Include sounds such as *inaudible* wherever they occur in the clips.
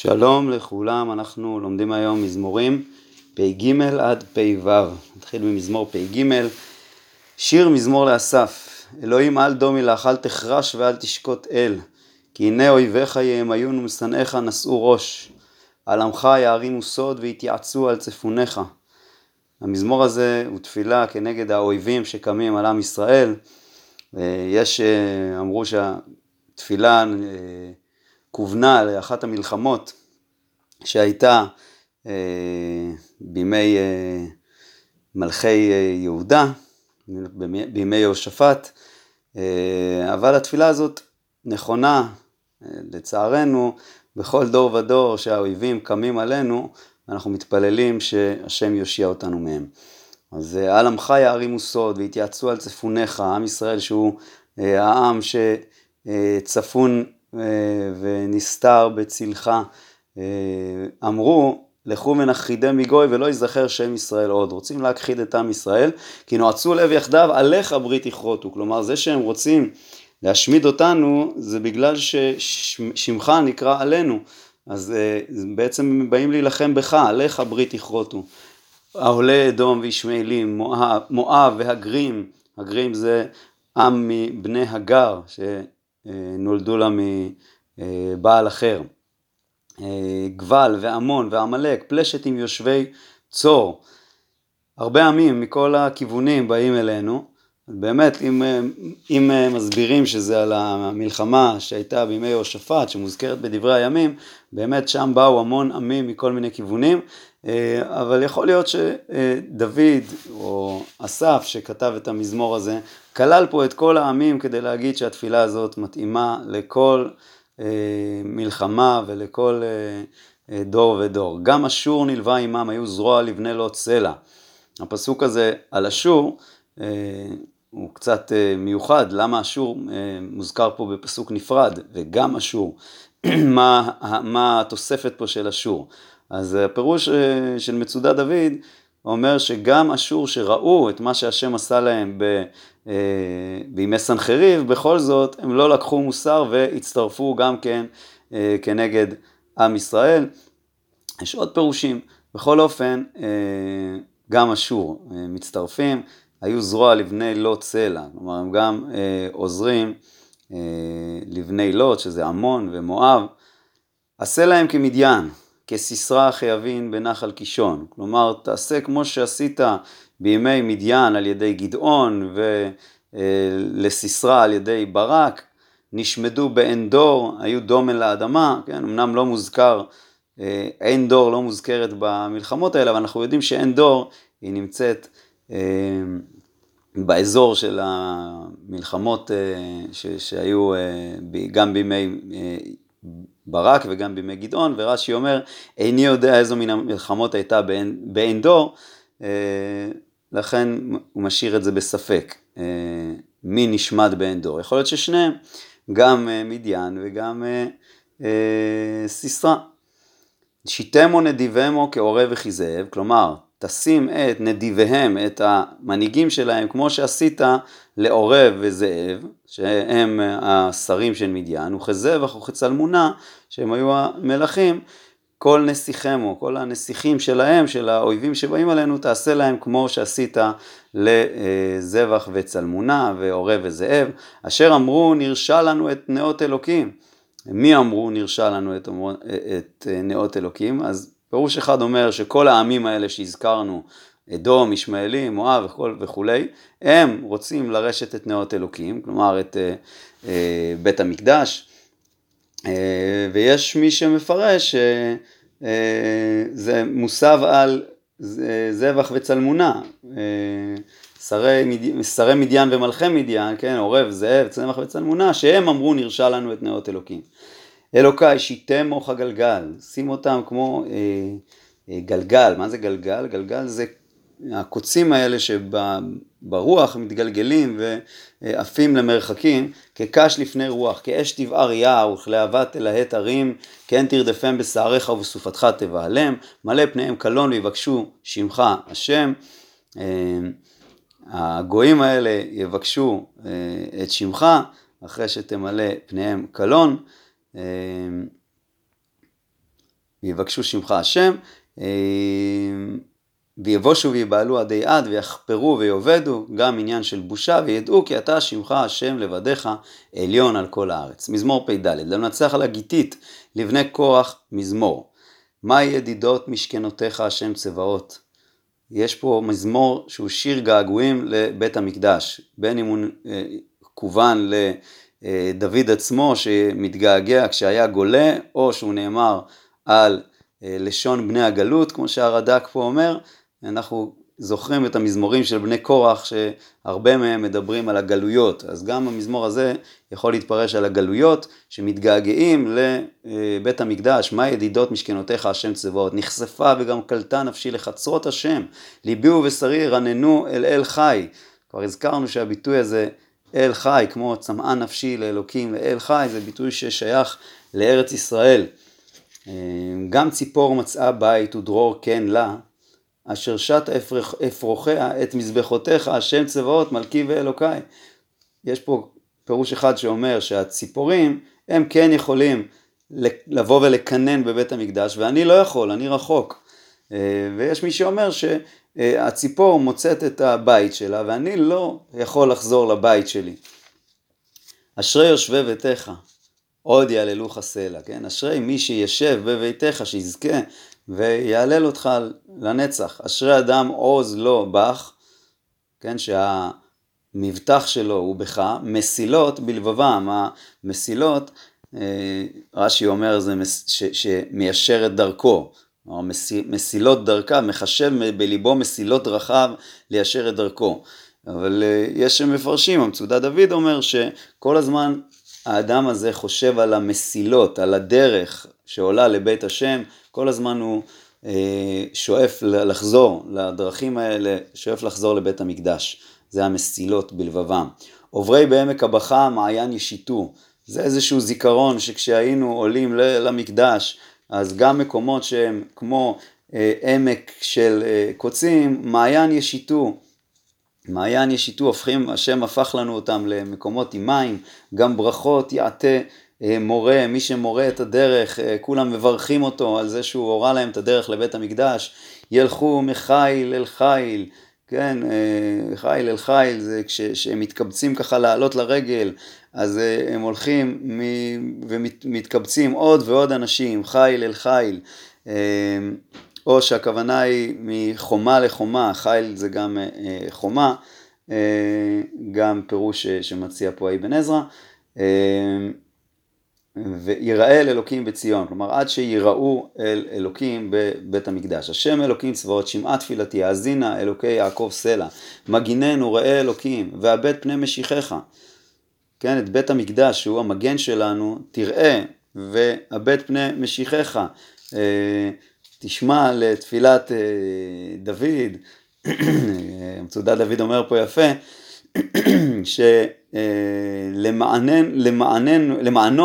שלום לכולם, אנחנו לומדים היום מזמורים פ"ג עד פ"ו. נתחיל ממזמור פ"ג. שיר מזמור לאסף. אלוהים אל דומי לך, אל תחרש ואל תשקוט אל. כי הנה אויביך יאמיון ומשנאיך נשאו ראש. על עמך יערימו סוד ויתייעצו על צפוניך. המזמור הזה הוא תפילה כנגד האויבים שקמים על עם ישראל. יש, אה, אמרו שהתפילה אה, כוונה לאחת המלחמות שהייתה אה, בימי אה, מלכי אה, יהודה, בימי יהושפט, אבל התפילה הזאת נכונה, לצערנו, בכל דור ודור שהאויבים קמים עלינו, אנחנו מתפללים שהשם יושיע אותנו מהם. אז על עמך יערימו סוד ויתייעצו על צפוניך, עם ישראל שהוא העם שצפון ונסתר בצלך, אה, אמרו לכו ונכחידם מגוי ולא ייזכר שם ישראל עוד. רוצים להכחיד את עם ישראל, כי נועצו לב יחדיו עליך ברית יכרותו. כלומר זה שהם רוצים להשמיד אותנו זה בגלל ששמך נקרא עלינו. אז אה, בעצם הם באים להילחם בך, עליך ברית יכרותו. העולה אדום וישמעאלים, מואב, מואב והגרים, הגרים זה עם מבני הגר. אה, נולדו לה מבעל אחר. אה, גבל ועמון ועמלק, פלשת עם יושבי צור. הרבה עמים מכל הכיוונים באים אלינו. באמת, אם, אם מסבירים שזה על המלחמה שהייתה בימי יהושפט, שמוזכרת בדברי הימים, באמת שם באו המון עמים מכל מיני כיוונים, אה, אבל יכול להיות שדוד או אסף שכתב את המזמור הזה, כלל פה את כל העמים כדי להגיד שהתפילה הזאת מתאימה לכל אה, מלחמה ולכל אה, דור ודור. גם אשור נלווה עמם, היו זרוע לבני לוט סלע. הפסוק הזה על אשור הוא קצת מיוחד, למה אשור מוזכר פה בפסוק נפרד, וגם אשור, *clears throat* מה, מה התוספת פה של אשור. אז הפירוש אה, של מצודת דוד אומר שגם אשור שראו את מה שהשם עשה להם ב, אה, בימי סנחריב, בכל זאת הם לא לקחו מוסר והצטרפו גם כן אה, כנגד עם ישראל. יש עוד פירושים, בכל אופן גם אשור מצטרפים, היו זרוע לבני לוט סלע, כלומר הם גם עוזרים לבני לוט, שזה עמון ומואב, עשה להם כמדיין, כסיסרא חייבין בנחל קישון. כלומר, תעשה כמו שעשית בימי מדיין על ידי גדעון ולסיסרא על ידי ברק, נשמדו בעין דור, היו דומן לאדמה, כן, אמנם לא מוזכר, אה, עין דור לא מוזכרת במלחמות האלה, אבל אנחנו יודעים שעין דור היא נמצאת אה, באזור של המלחמות אה, שהיו גם בימי ברק וגם בימי גדעון, ורש"י אומר, איני יודע איזו מן המלחמות הייתה בעין, בעין דור, אה, לכן הוא משאיר את זה בספק, אה, מי נשמד בעין דור. יכול להיות ששניהם, גם אה, מדיין וגם סיסרא. שיתמו נדיבמו כעורב וכזאב, כלומר, תשים את נדיביהם, את המנהיגים שלהם, כמו שעשית לעורב וזאב, שהם השרים של מדיין, וכזבח וכצלמונה, שהם היו המלכים, כל נסיכמו, כל הנסיכים שלהם, של האויבים שבאים עלינו, תעשה להם כמו שעשית לזבח וצלמונה ועורב וזאב, אשר אמרו נרשע לנו את נאות אלוקים. מי אמרו נרשע לנו את, את נאות אלוקים? אז פירוש אחד אומר שכל העמים האלה שהזכרנו, אדום, ישמעאלים, מואב וכולי, הם רוצים לרשת את נאות אלוקים, כלומר את אה, אה, בית המקדש, אה, ויש מי שמפרש שזה אה, מוסב על זבח וצלמונה, אה, שרי, שרי מדיין ומלכי מדיין, כן, עורב, זאב, צמח וצלמונה, שהם אמרו נרשע לנו את נאות אלוקים. אלוקיי, שיתם מוח הגלגל, שים אותם כמו אה, אה, גלגל, מה זה גלגל? גלגל זה הקוצים האלה שברוח מתגלגלים ועפים למרחקים, כקש לפני רוח, כאש תבער יער וכלהבת תלהט הרים, כן תרדפם בשעריך ובסופתך תבהלם, מלא פניהם קלון ויבקשו שמך השם. אה, הגויים האלה יבקשו אה, את שמך אחרי שתמלא פניהם קלון. אמ, ויבקשו שמך השם, אה, ויבושו ויבהלו עדי עד ויחפרו ויאבדו, גם עניין של בושה, וידעו כי אתה שמך השם לבדיך עליון על כל הארץ. מזמור פ"ד, למנצח על הגיתית, לבני קורח מזמור. מה ידידות משכנותיך השם צבאות? יש פה מזמור שהוא שיר געגועים לבית המקדש, בין אם הוא אה, כוון לדוד עצמו שמתגעגע כשהיה גולה, או שהוא נאמר על אה, לשון בני הגלות, כמו שהרד"ק פה אומר, אנחנו זוכרים את המזמורים של בני קורח שהרבה מהם מדברים על הגלויות, אז גם המזמור הזה יכול להתפרש על הגלויות שמתגעגעים לבית המקדש, מה ידידות משכנותיך השם צבאות, נחשפה וגם קלטה נפשי לחצרות השם, ליבי ובשרי רננו אל אל חי, כבר הזכרנו שהביטוי הזה אל חי, כמו צמאה נפשי לאלוקים, לאל חי, זה ביטוי ששייך לארץ ישראל. גם ציפור מצאה בית ודרור כן לה, אשר שט אפרוחיה את מזבחותיך, השם צבאות מלכי ואלוקיי. יש פה פירוש אחד שאומר שהציפורים הם כן יכולים לבוא ולקנן בבית המקדש ואני לא יכול, אני רחוק. אה, ויש מי שאומר שהציפור מוצאת את הבית שלה ואני לא יכול לחזור לבית שלי. אשרי יושבי ביתך, עוד יעללוך סלע, כן? אשרי מי שישב בביתך, שיזכה ויעלל אותך לנצח. אשרי אדם עוז לו בך, כן, שהמבטח שלו הוא בך, מסילות בלבבם, המסילות, אה, רש"י אומר זה ש, שמיישר את דרכו, או מסילות דרכה, מחשב בליבו מסילות דרכיו ליישר את דרכו. אבל אה, יש שמפרשים, המצודה דוד אומר שכל הזמן האדם הזה חושב על המסילות, על הדרך שעולה לבית השם, כל הזמן הוא אה, שואף לחזור לדרכים האלה, שואף לחזור לבית המקדש. זה המסילות בלבבם. עוברי בעמק הבכה מעיין ישיתו. זה איזשהו זיכרון שכשהיינו עולים למקדש, אז גם מקומות שהם כמו אה, עמק של אה, קוצים, מעיין ישיתו. מעיין ישיתו הופכים, השם הפך לנו אותם למקומות עם מים, גם ברכות יעטה אה, מורה, מי שמורה את הדרך, אה, כולם מברכים אותו על זה שהוא הורה להם את הדרך לבית המקדש, ילכו מחיל אל חיל, כן, אה, חיל אל חיל, זה כשהם מתקבצים ככה לעלות לרגל, אז הם הולכים ומתקבצים עוד ועוד אנשים, חיל אל חיל, או שהכוונה היא מחומה לחומה, חיל זה גם חומה, גם פירוש שמציע פה אבן עזרא. ויראה אל אלוקים בציון, כלומר עד שיראו אל אלוקים בבית המקדש. השם אלוקים צבאות, שמעה תפילתי, האזינה אלוקי יעקב סלע, מגיננו ראה אלוקים, ואבד פני משיחך. כן, את בית המקדש שהוא המגן שלנו, תראה ואבד פני משיחך. אה, תשמע לתפילת אה, דוד, מצודת דוד אומר פה יפה, ש... אה, למענן,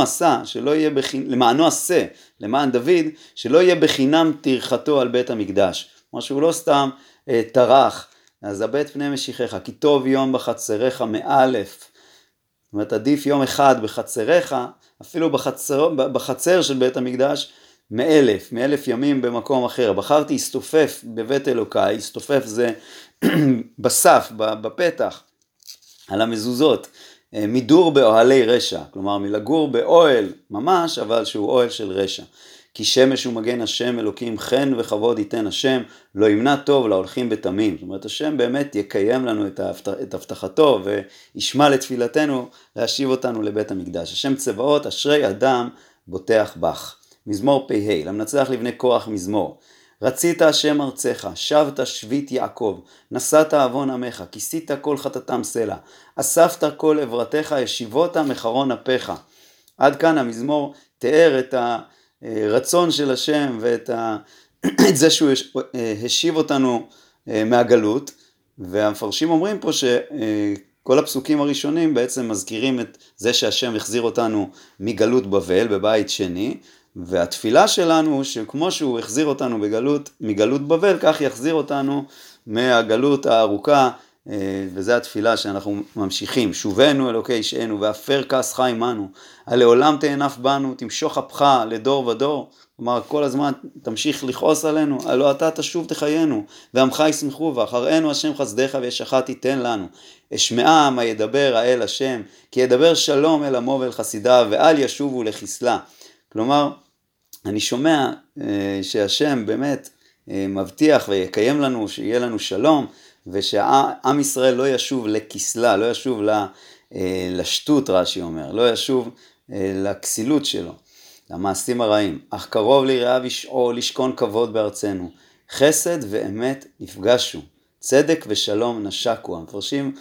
עשה, שלא יהיה בחינם, למענו עשה, למען דוד, שלא יהיה בחינם טרחתו על בית המקדש. כלומר שהוא לא סתם אה, טרח, אז הבט פני משיחך, כי טוב יום בחצריך מאלף. זאת אומרת עדיף יום אחד בחצריך, אפילו בחצר, בחצר של בית המקדש, מאלף, מאלף ימים במקום אחר. בחרתי הסתופף בבית אלוקיי, הסתופף זה *clears throat* בסף, בפתח. על המזוזות, אה, מידור באוהלי רשע, כלומר מלגור באוהל ממש, אבל שהוא אוהל של רשע. כי שמש הוא מגן השם אלוקים חן וכבוד ייתן השם, לא ימנע טוב להולכים בתמים. זאת אומרת השם באמת יקיים לנו את הבטחתו וישמע לתפילתנו להשיב אותנו לבית המקדש. השם צבאות אשרי אדם בוטח בך. מזמור פ"ה, למנצח לבני כוח מזמור. רצית השם ארצך, שבת שביט יעקב, נשאת עוון עמך, כיסית כל חטאתם סלע, אספת כל עברתך, ישיבות מחרון אפיך. עד כאן המזמור תיאר את הרצון של השם ואת ה... את זה שהוא השיב אותנו אה, מהגלות, והמפרשים אומרים פה שכל הפסוקים הראשונים בעצם מזכירים את זה שהשם החזיר אותנו מגלות בבל בבית שני, והתפילה שלנו שכמו שהוא החזיר אותנו בגלות, מגלות בבל, כך יחזיר אותנו מהגלות הארוכה וזו התפילה שאנחנו ממשיכים, שובנו אלוקי אישנו והפר כעסך עמנו, הלעולם תענף בנו, תמשוך אפך לדור ודור, כלומר כל הזמן תמשיך לכעוס עלינו, הלא אתה תשוב תחיינו, ועמך ישמחו ואחרינו השם חסדיך וישך תיתן לנו. אשמעה מה ידבר האל השם, כי ידבר שלום אל עמו ואל חסידיו, ואל ישובו לחסלה. כלומר, אני שומע אה, שהשם באמת אה, מבטיח ויקיים לנו, שיהיה לנו שלום, ושעם ישראל לא ישוב לכסלה, לא ישוב אה, לשטות, רש"י אומר, לא ישוב לכסילות שלו, למעשים הרעים. אך קרוב ליראיו ישעו לשכון כבוד בארצנו, חסד ואמת נפגשו, צדק ושלום נשקו. המפרשים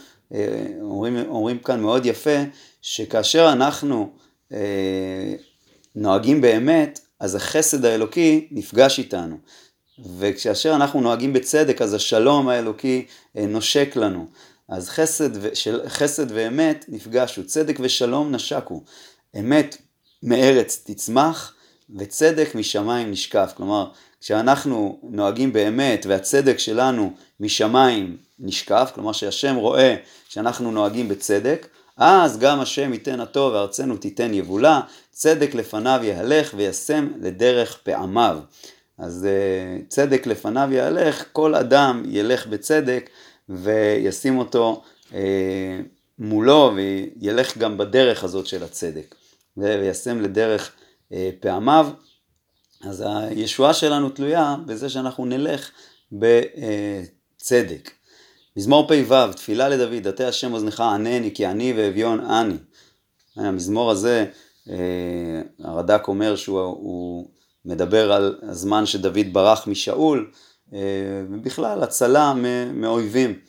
אומרים, אומרים כאן מאוד יפה, שכאשר אנחנו נוהגים באמת, אז החסד האלוקי נפגש איתנו. וכאשר אנחנו נוהגים בצדק, אז השלום האלוקי אה, נושק לנו. אז חסד, ו, של, חסד ואמת נפגשו, צדק ושלום נשקו. אמת מארץ תצמח, וצדק משמיים נשקף. כלומר, כשאנחנו נוהגים באמת והצדק שלנו משמיים נשקף, כלומר שהשם רואה שאנחנו נוהגים בצדק, אז גם השם ייתן הטוב וארצנו תיתן יבולה, צדק לפניו יהלך וישם לדרך פעמיו. אז אה, צדק לפניו יהלך, כל אדם ילך בצדק וישים אותו אה, מולו וילך גם בדרך הזאת של הצדק וישם לדרך אה, פעמיו. אז הישועה שלנו תלויה בזה שאנחנו נלך בצדק. מזמור פ"ו, תפילה לדוד, דתי השם אוזנך ענני כי אני ואביון אני. המזמור הזה, הרד"ק אומר שהוא מדבר על הזמן שדוד ברח משאול, אה, ובכלל הצלה מאויבים.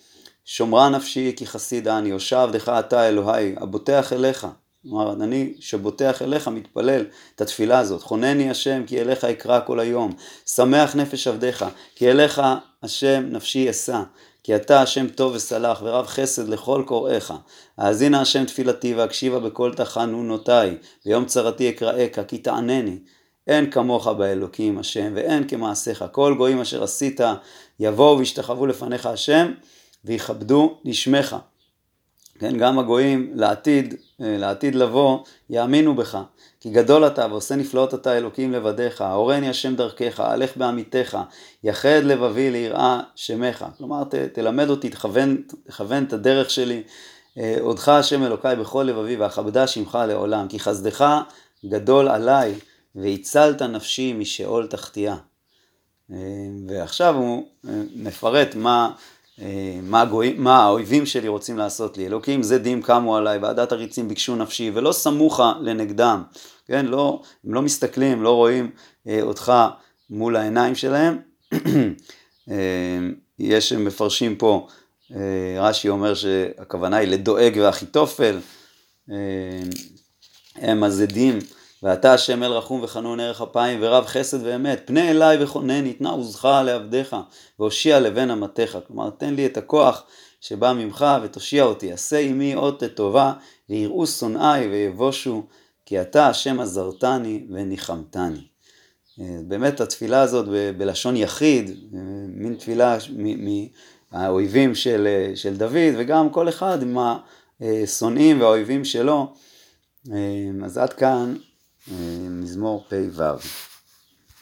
שומרה נפשי כי חסיד אני, הושע עבדך אתה אלוהי, הבוטח אליך. כלומר, אני שבוטח אליך מתפלל את התפילה הזאת. חונני השם כי אליך אקרא כל היום. שמח נפש עבדיך כי אליך השם נפשי אשא. כי אתה השם טוב וסלח ורב חסד לכל קוראיך. האזינה השם תפילתי והקשיבה בכל תחנונותיי, ויום צרתי אקראך כי תענני. אין כמוך באלוקים השם, ואין כמעשיך. כל גויים אשר עשית יבואו וישתחוו לפניך השם, ויכבדו לשמך. כן, גם הגויים לעתיד, לעתיד לבוא, יאמינו בך. כי גדול אתה ועושה נפלאות אתה אלוקים לבדיך, הורני השם דרכך, הלך בעמיתך, יחד לבבי ליראה שמך. כלומר, ת, תלמד אותי, תכוון, תכוון את הדרך שלי. אה, עודך השם אלוקיי בכל לבבי, ואכבדה שמך לעולם. כי חסדך גדול עליי, והצלת נפשי משאול תחתיה. אה, ועכשיו הוא אה, מפרט מה... מה, הגויים, מה האויבים שלי רוצים לעשות לי, אלוקים זדים קמו עליי, ועדת הריצים ביקשו נפשי, ולא סמוכה לנגדם, כן, לא, הם לא מסתכלים, לא רואים אה, אותך מול העיניים שלהם. אה, יש מפרשים פה, אה, רש"י אומר שהכוונה היא לדואג ואחיתופל, אה, הם הזדים ואתה השם אל רחום וחנון ערך אפיים ורב חסד ואמת, פנה אליי וכונני, תנה עוזך לעבדיך, והושיע לבן אמתיך. כלומר, תן לי את הכוח שבא ממך ותושיע אותי. עשה עמי אות טובה, ויראו שונאי ויבושו, כי אתה השם עזרתני וניחמתני. אה, באמת התפילה הזאת ב- בלשון יחיד, אה, מין תפילה מהאויבים של, אה, של דוד, וגם כל אחד עם השונאים והאויבים שלו. אז עד כאן מזמור פ"ו.